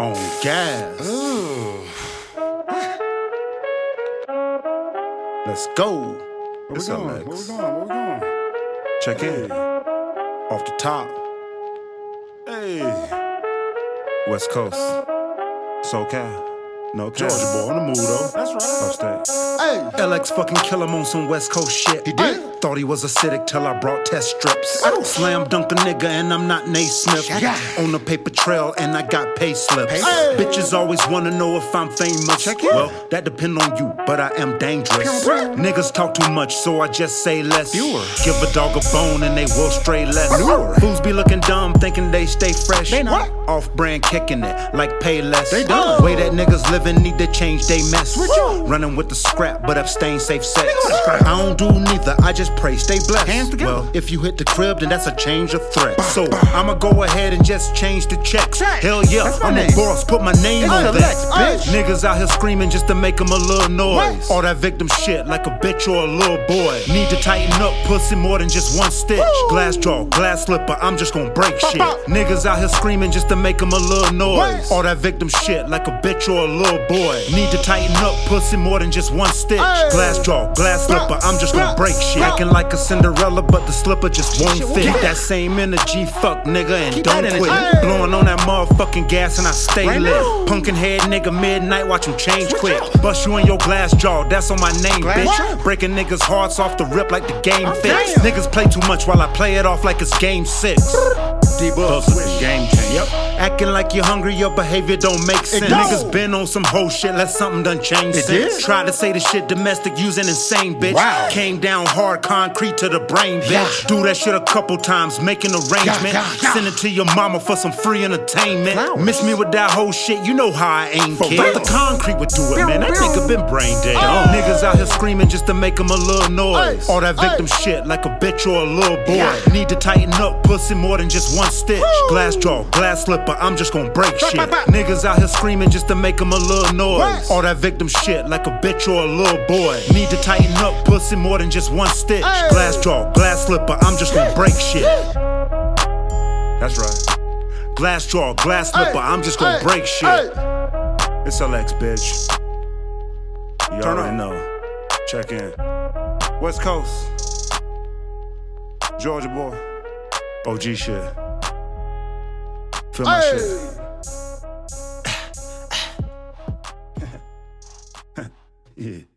on gas. Let's go. Where It's we going? Where we going? Where we going? Check in. Off the top. Hey, West Coast. SoCal. No cap. Georgia boy on the move though. That's right. Upstate. Hey, LX fucking kill him on some West Coast shit. He did? Thought he was acidic till I brought test strips. Ouch. Slam dunk a nigga and I'm not Naismith. Yeah. On the paper trail and I got pay slips. Hey. Bitches always wanna know if I'm famous. Check it. Well, that depend on you, but I am dangerous. Pew, pew. Niggas talk too much, so I just say less. Fewer. Give a dog a bone and they will stray less. Fewer. Fools be looking dumb, thinking they stay fresh. They not. Off brand kicking it like pay less. They done. Way that niggas living need to change they mess. Running with the scrap, but abstain safe sex. with the scrap. I don't do neither, I just pray, stay blessed. Hands together. Well, if you hit the crib, then that's a change of threat. So I'ma go ahead and just change the checks. Check. Hell yeah, I'm name. a boss, put my name It's on that. Niggas out here screaming just to make them a little noise. What? All that victim shit like a bitch or a little boy. Need to tighten up, pussy more than just one stitch. Woo. Glass jaw, glass slipper, I'm just gonna break shit. Niggas out here screaming just to make them a little noise. What? All that victim shit like a bitch or a little boy. Need to tighten up, pussy more than just one stitch. Glass jaw, glass slipper, I'm just gonna break shit. Acting like a Cinderella, but the slipper just won't fit. won't. That same energy, fuck nigga, and don't quit. Blowing on that motherfucking gas and I stay lit. Punkin head nigga, midnight, watch him change quick. Bust you in your glass jaw, that's on my name, bitch. Breaking niggas' hearts off the rip like the game Oh, fix. Niggas play too much while I play it off like it's game six. D-Bug Buzz switch. game changer. Yep. Acting like you're hungry, your behavior don't make sense. don't. Niggas been on some whole shit, let something done change It since. did? Try to say the shit domestic using insane, bitch. Wow. Came down hard, concrete to the brain, bitch. Yeah. Do that shit a couple times, making arrangement. yeah, yeah. Send it to your mama for some free entertainment. Flowers. Miss me with that whole shit, you know how I aim, For kid. real. The concrete would do it, man. That nigga been brain dead. Oh. Niggas out here screaming just to make them a little noise. All that victim shit like a bitch or a little boy. Need to tighten up, pussy more than just one stitch. Glass jaw, glass slipper, I'm just gonna break shit. Niggas out here screaming just to make them a little noise. All that victim shit like a bitch or a little boy. Need to tighten up, pussy more than just one stitch. Glass jaw, glass slipper, I'm just gonna break shit. That's right. Glass jaw, glass slipper, I'm just gonna break shit. It's LX, bitch. You Turn already on. know. Check in. West Coast. Georgia boy. OG shit. Feel my hey. shit. yeah.